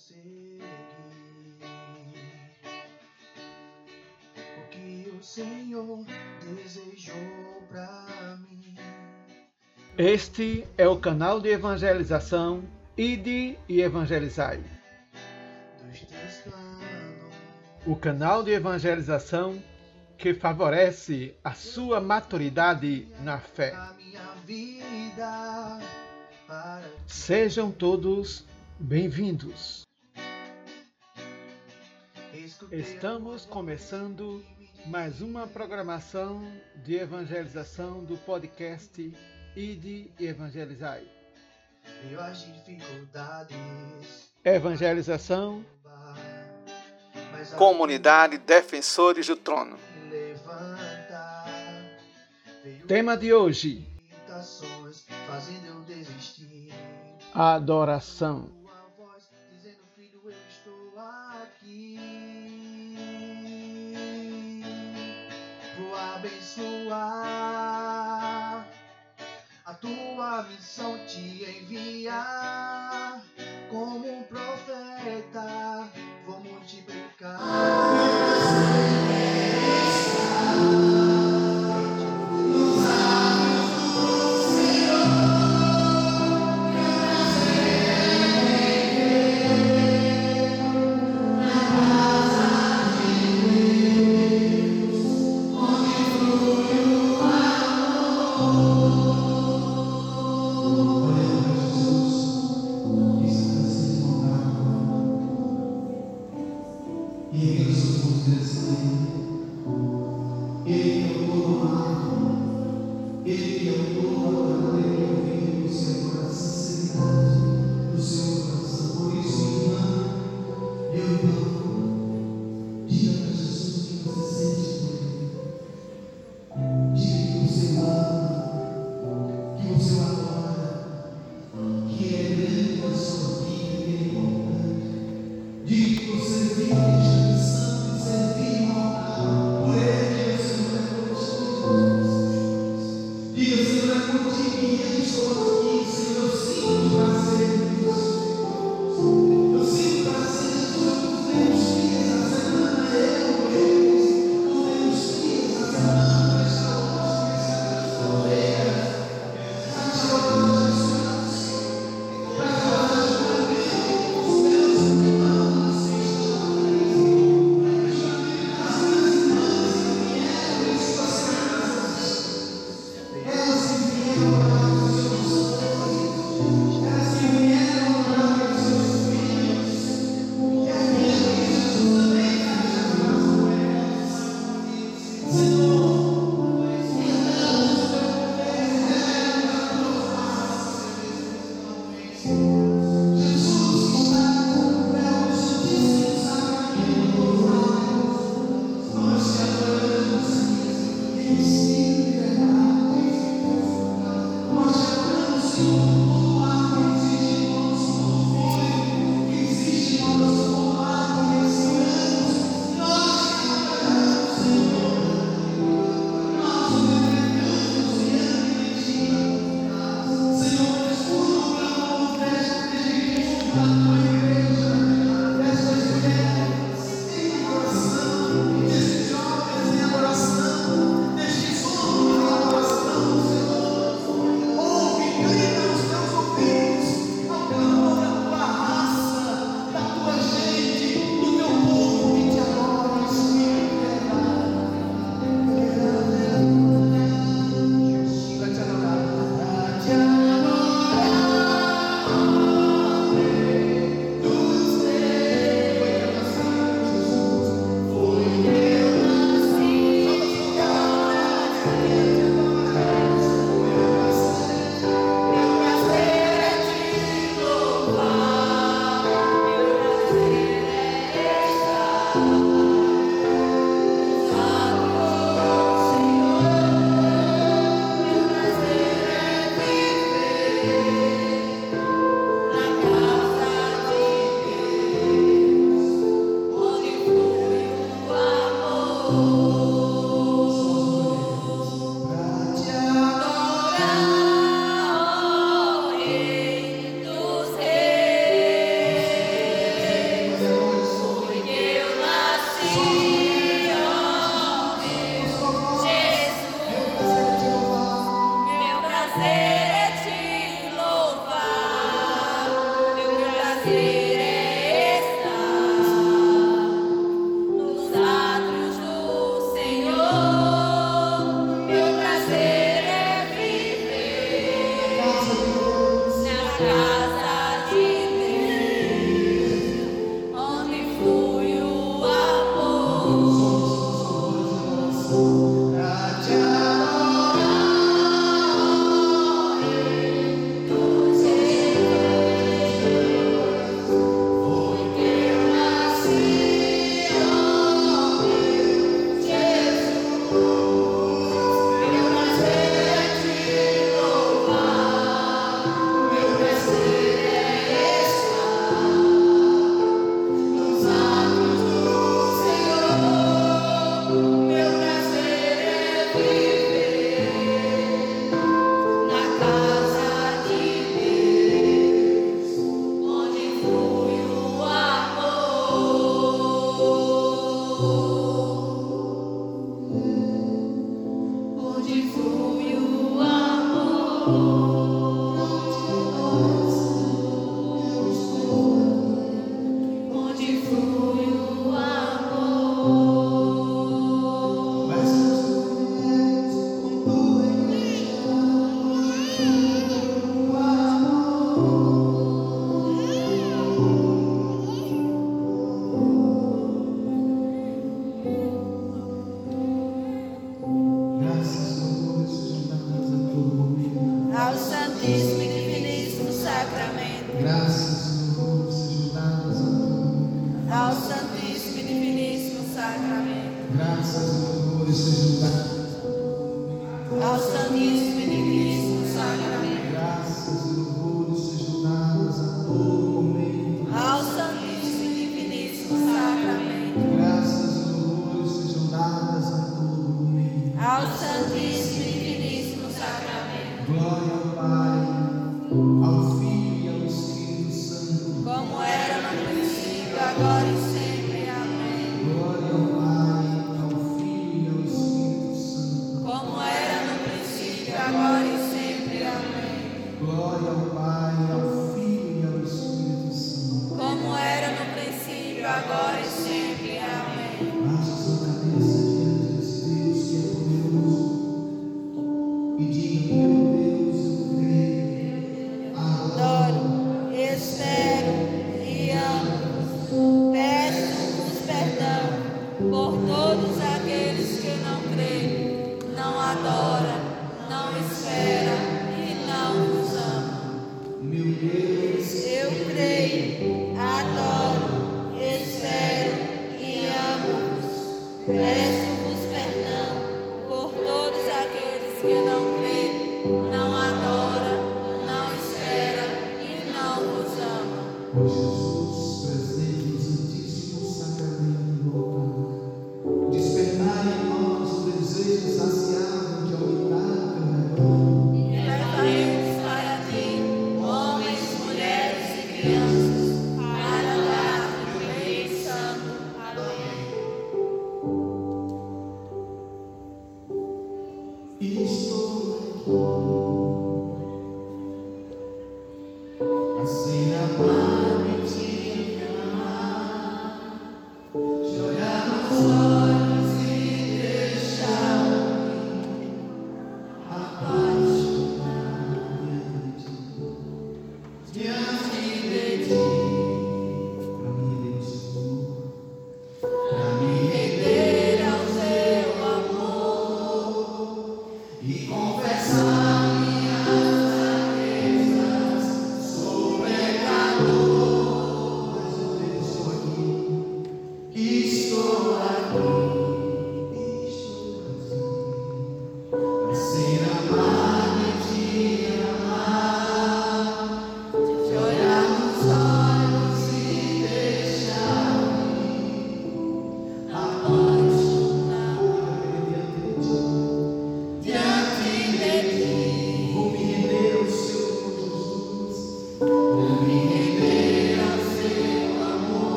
seguir o que o Senhor desejou para mim. Este é o canal de evangelização Ide e Evangelizai. O canal de evangelização que favorece a sua maturidade na fé. Sejam todos bem-vindos. Estamos começando mais uma programação de evangelização do podcast Ide e Evangelizai. Evangelização Comunidade Defensores do Trono. Tema de hoje: Adoração. abençoar, a tua missão te enviar. Como um profeta, vou multiplicar. Ah, Senhor. Bye.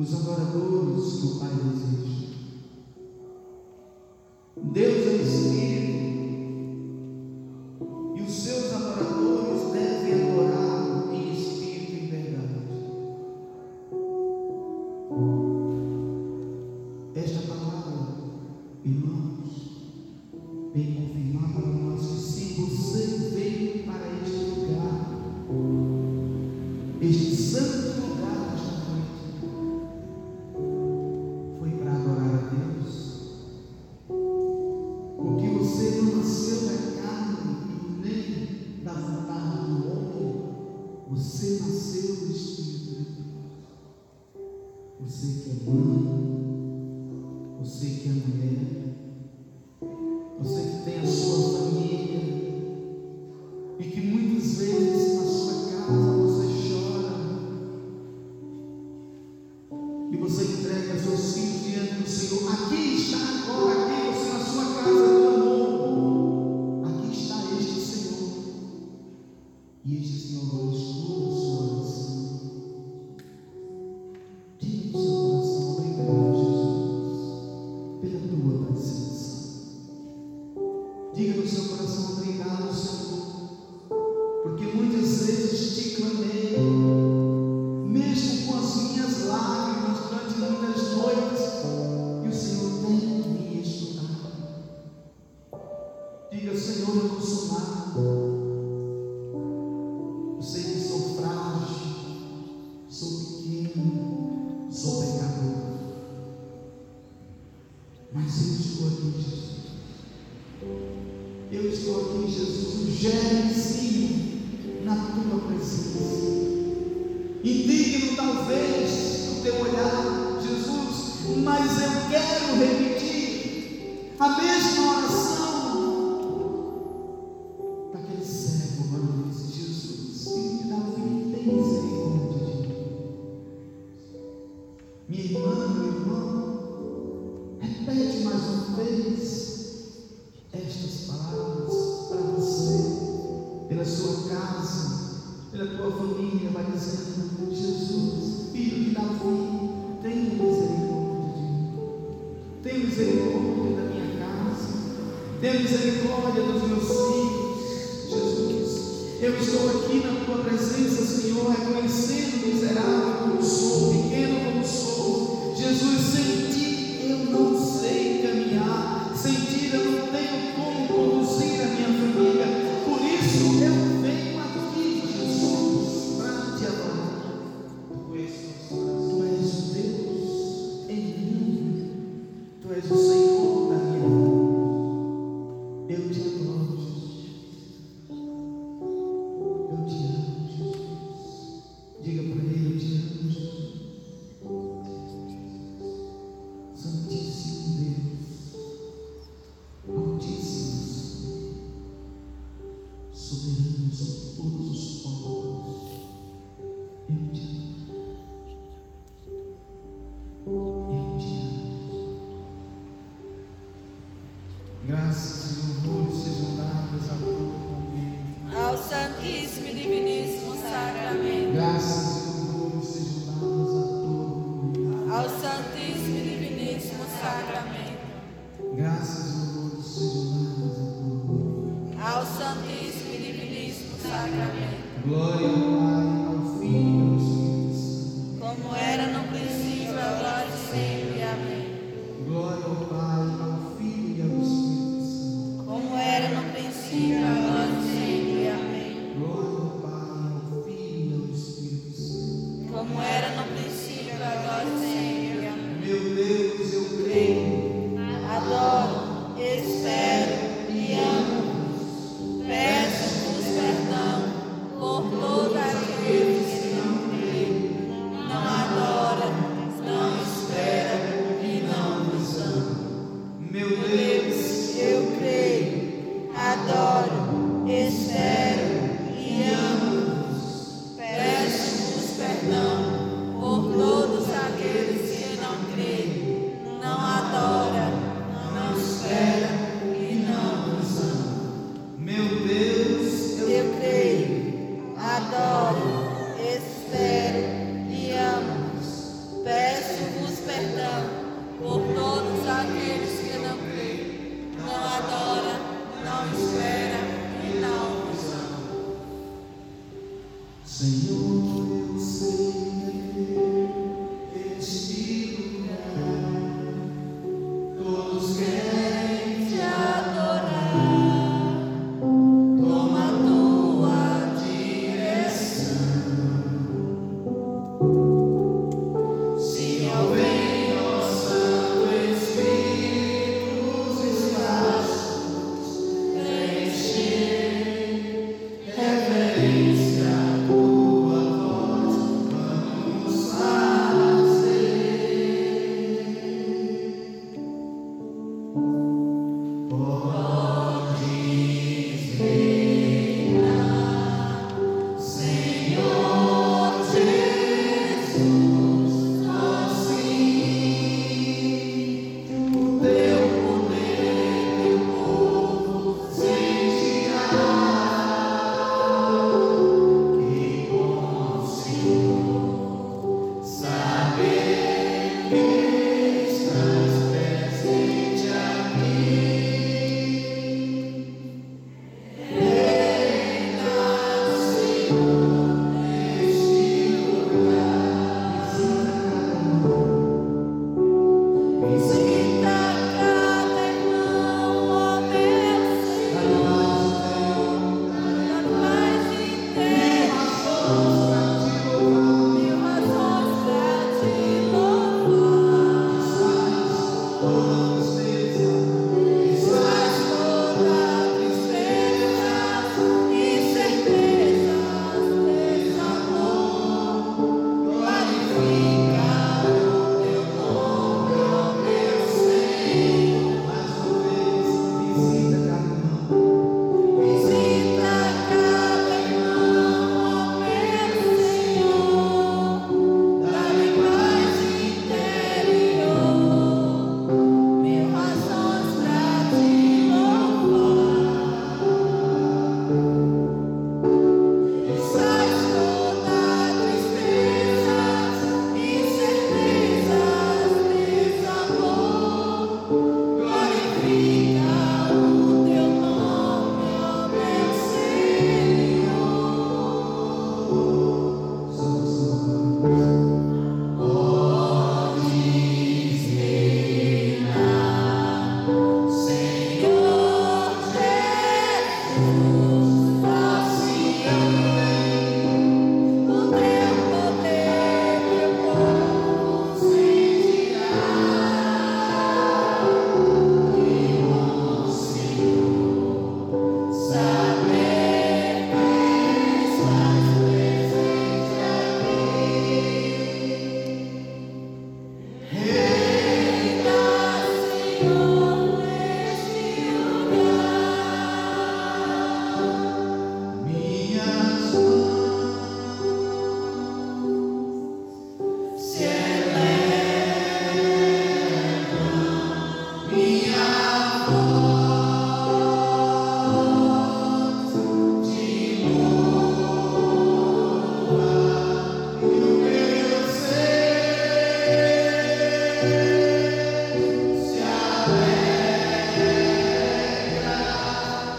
Os adoradores que o Pai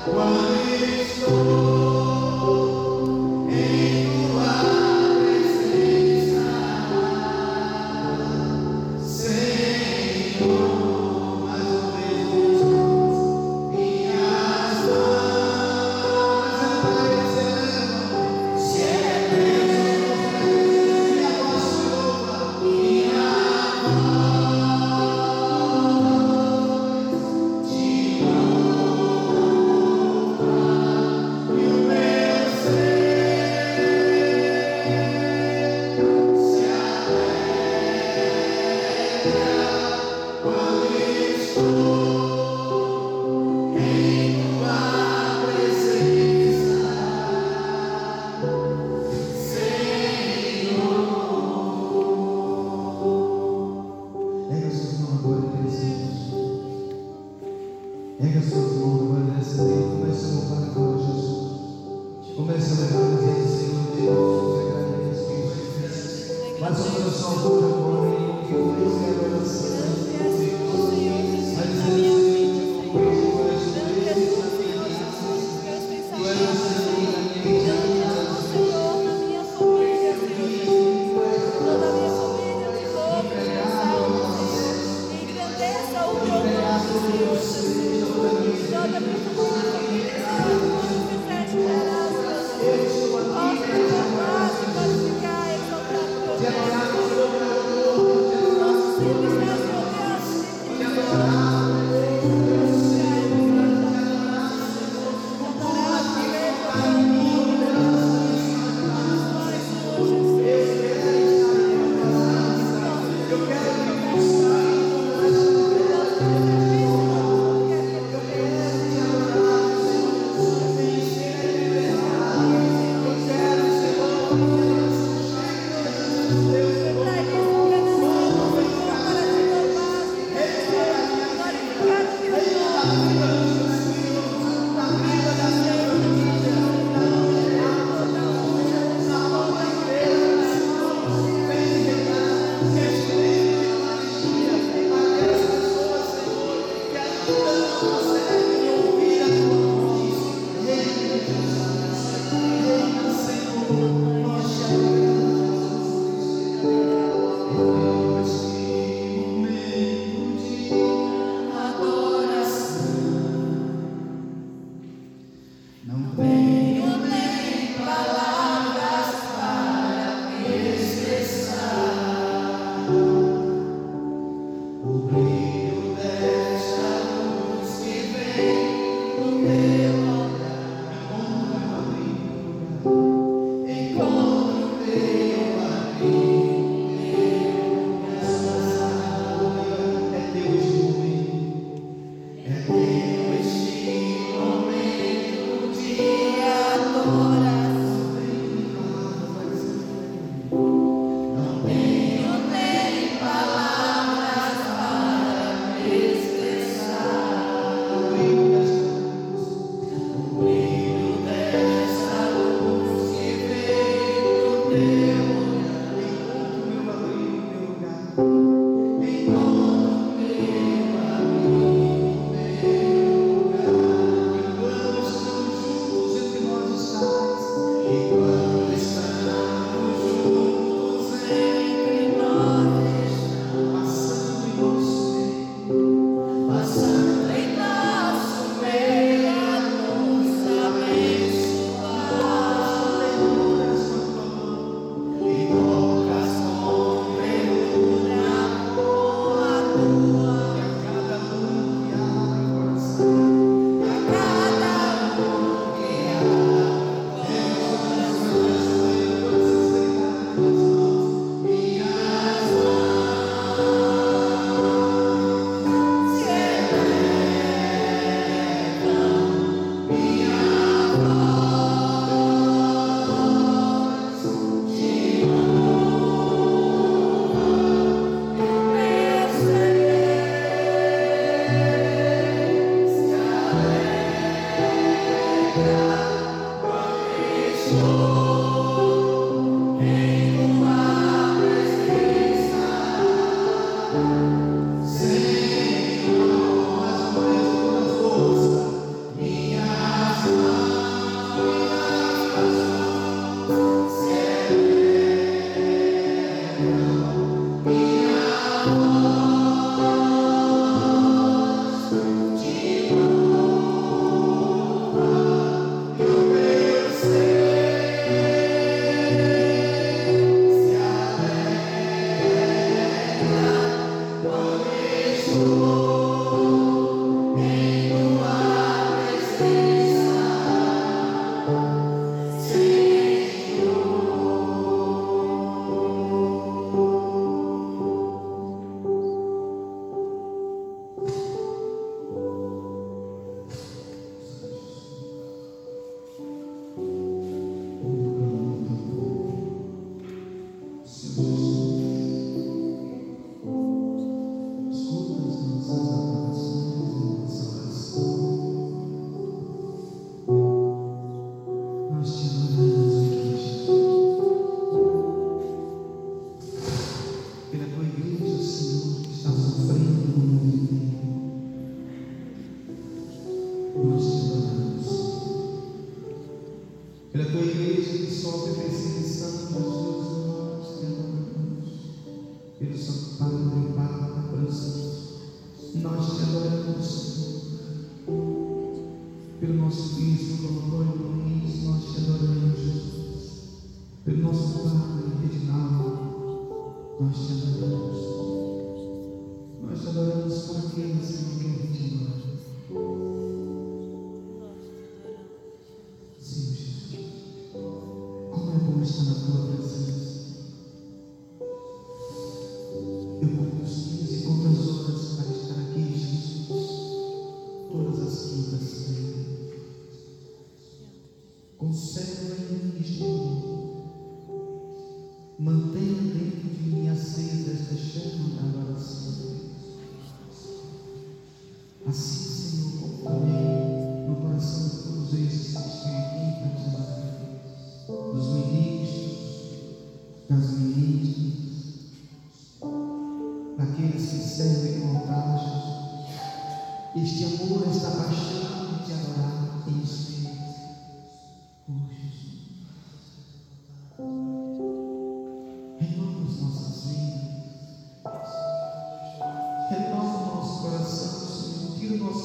My soul.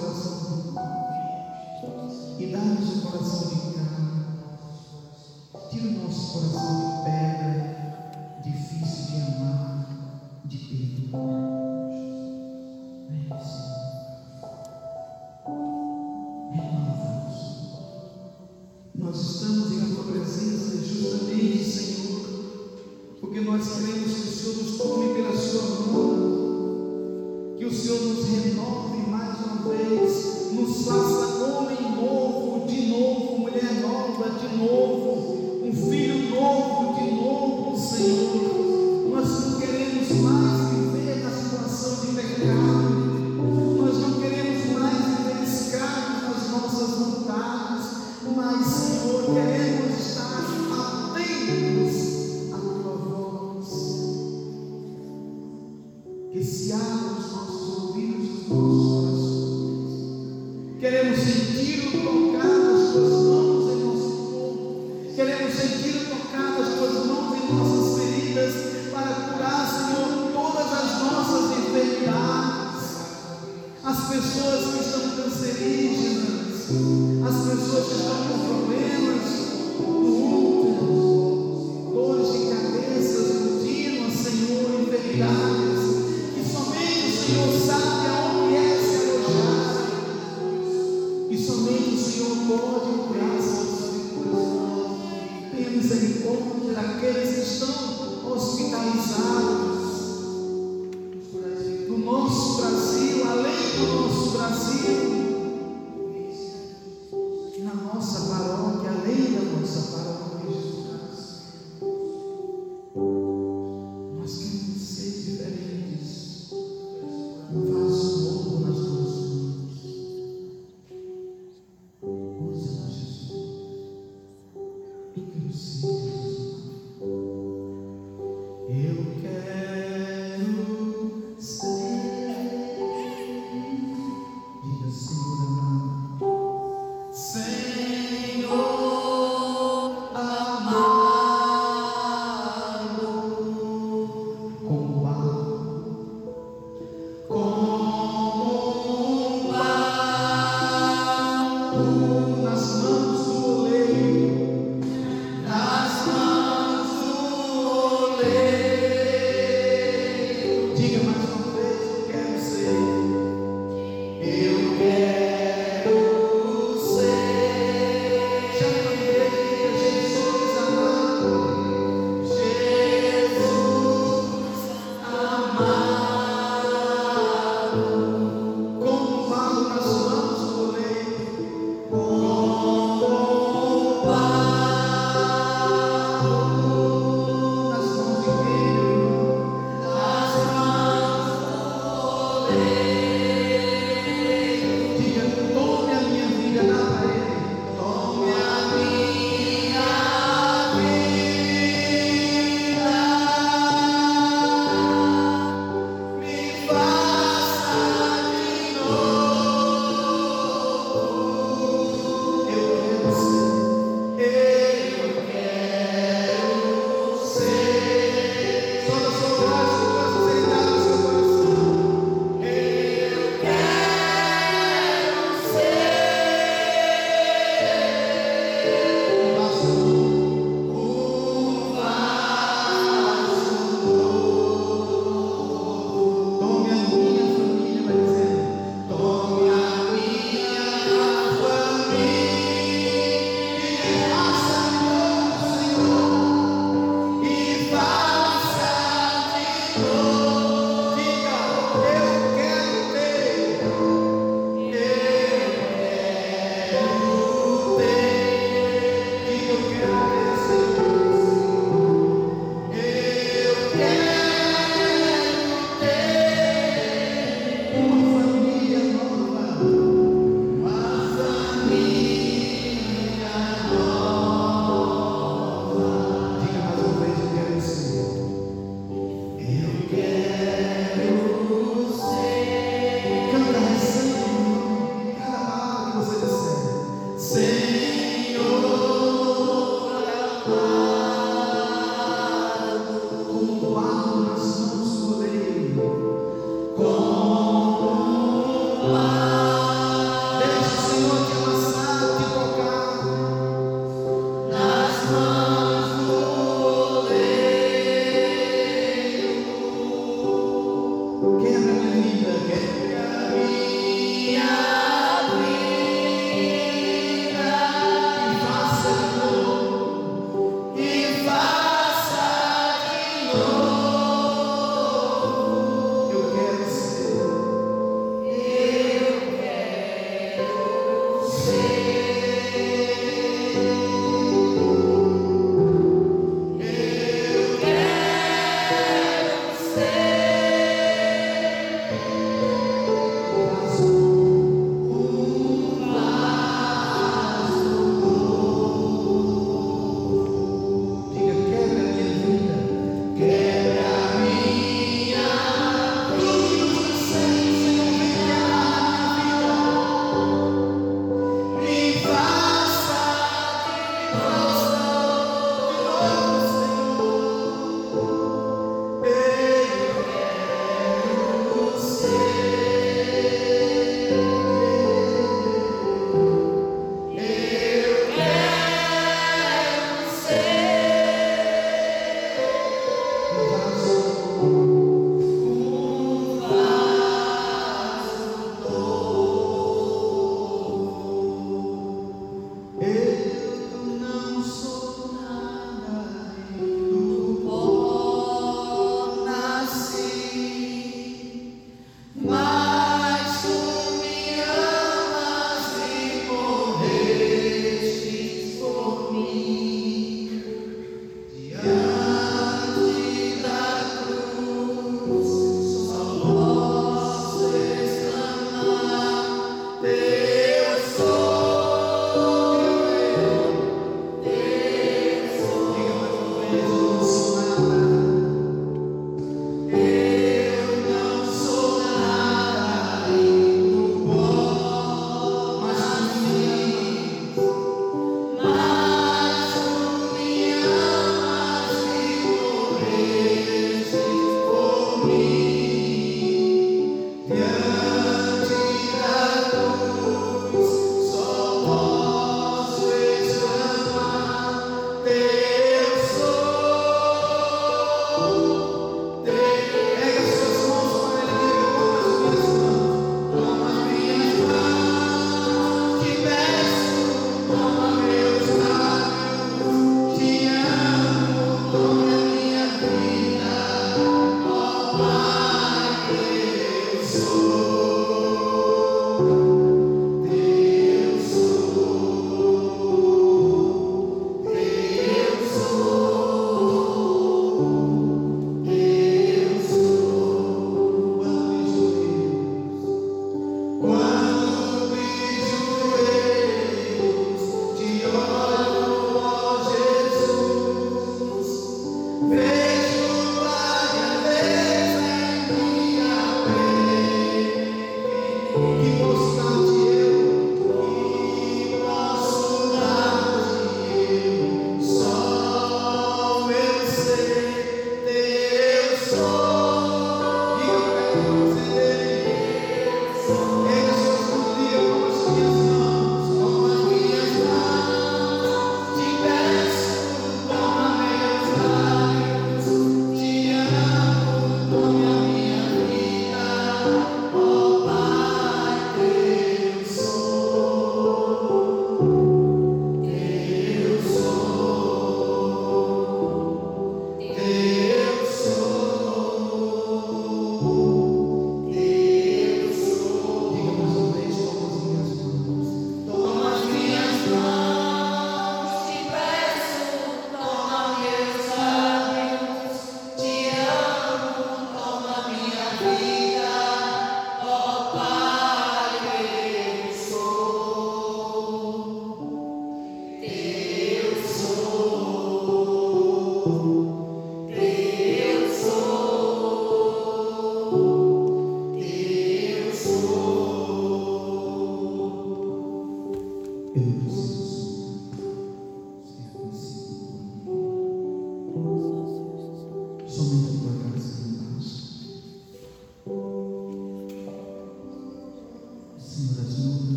coração e dá-nos o coração de carne. Tira o nosso coração de pedra.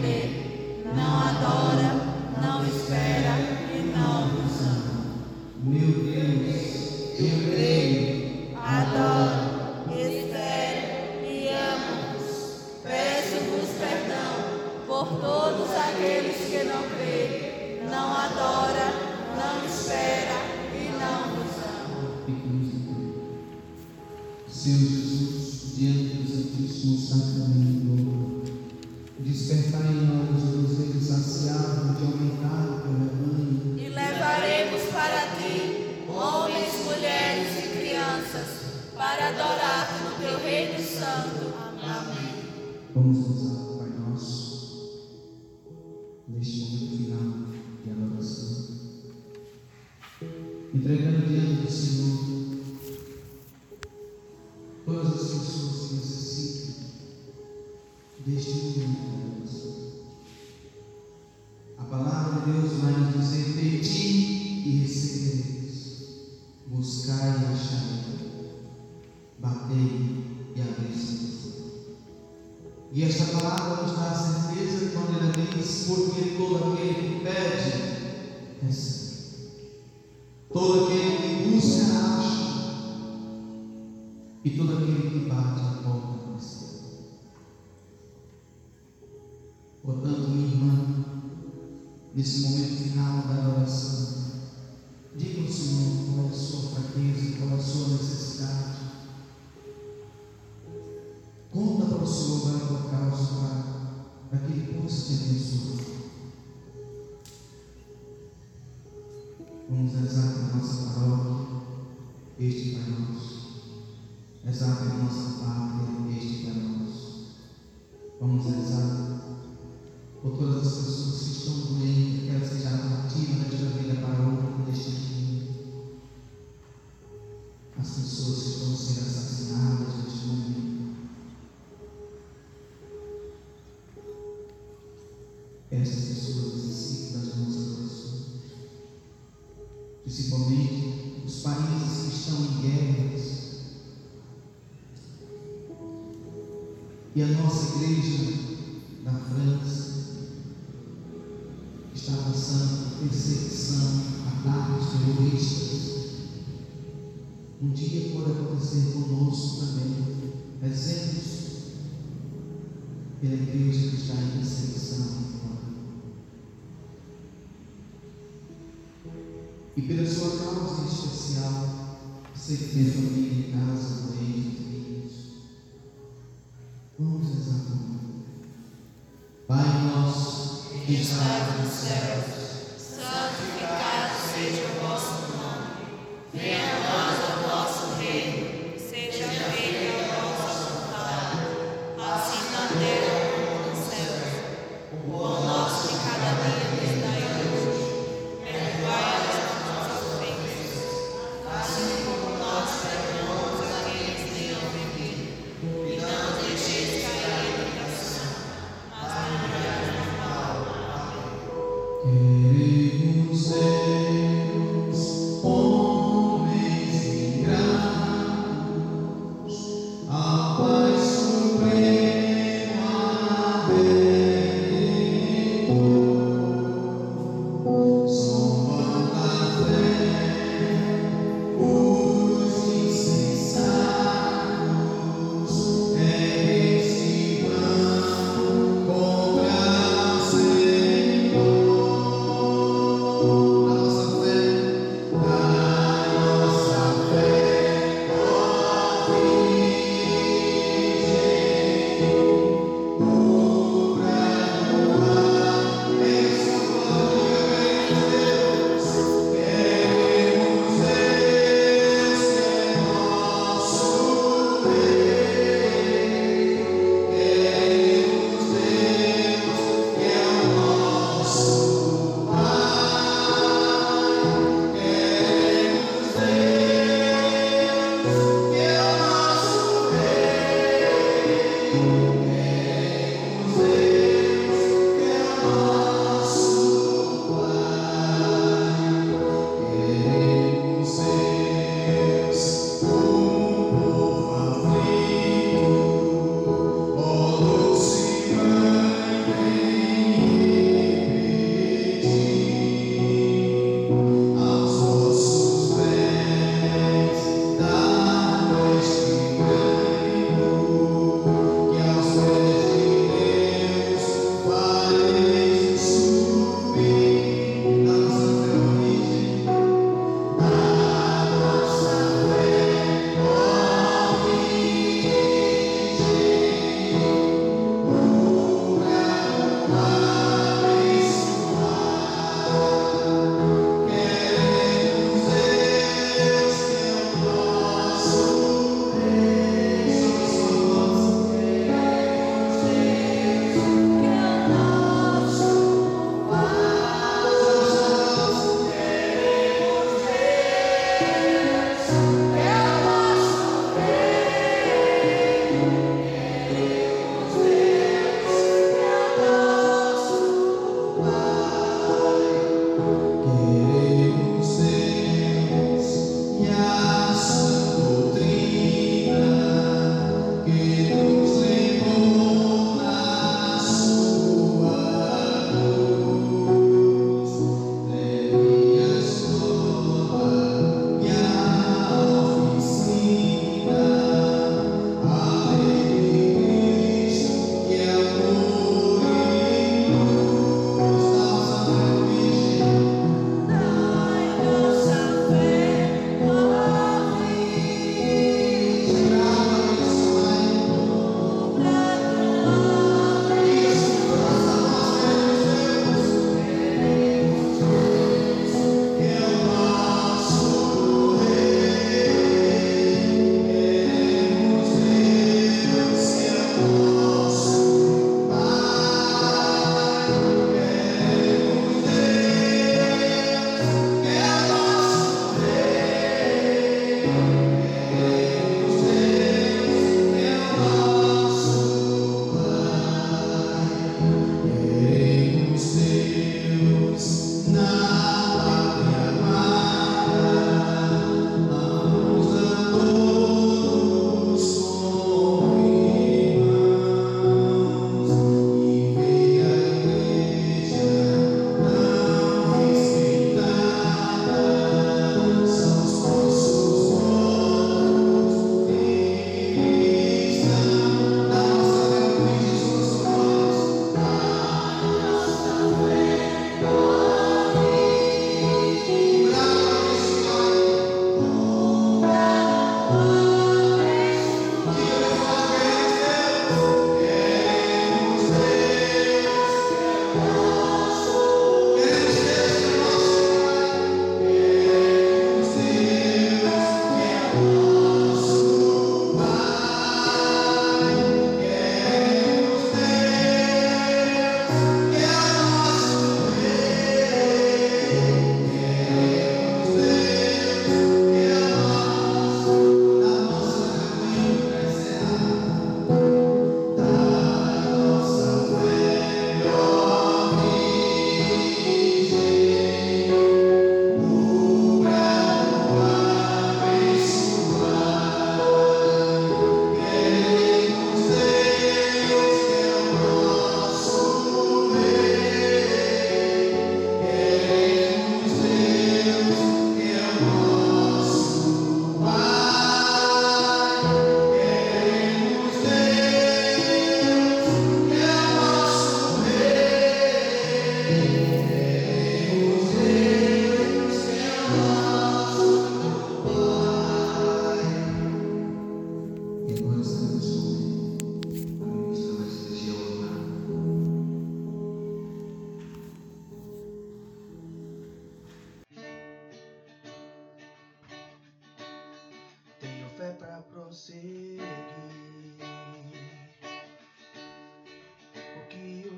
Creem, não adora, Vamos exaltar a nossa paróquia, este para nós. Exaltar a nossa pátria, este para nós. Vamos rezar por todas as pessoas que estão doentes.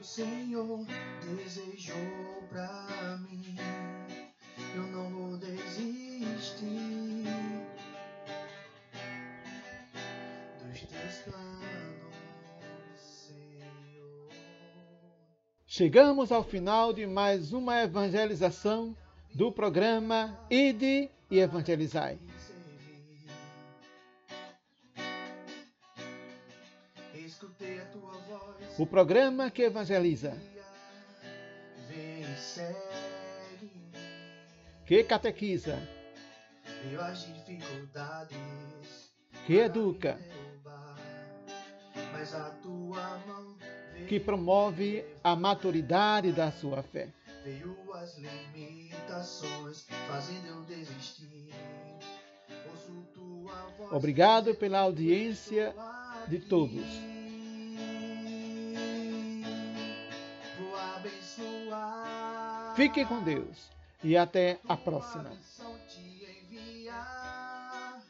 Senhor desejou pra mim. Eu não vou desistir dos teus planos, Senhor. Chegamos ao final de mais uma evangelização do programa Ide e Evangelizai. O programa que evangeliza, que catequiza, que educa, Mas a tua mão que promove a maturidade da sua fé. veio as limitações, fazendo eu desistir. Obrigado pela audiência de todos. Abençoar. Fique com Deus e até a próxima. enviar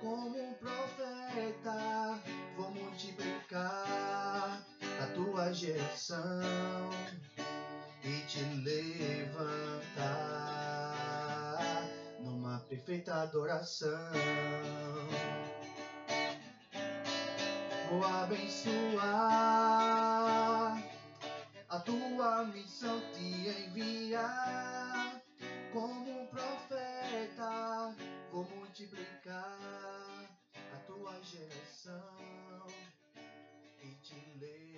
como um profeta. Vou multiplicar a tua geração e te levantar numa perfeita adoração. Vou abençoar a tua missão te envia como um profeta, vou multiplicar a tua geração e te ler.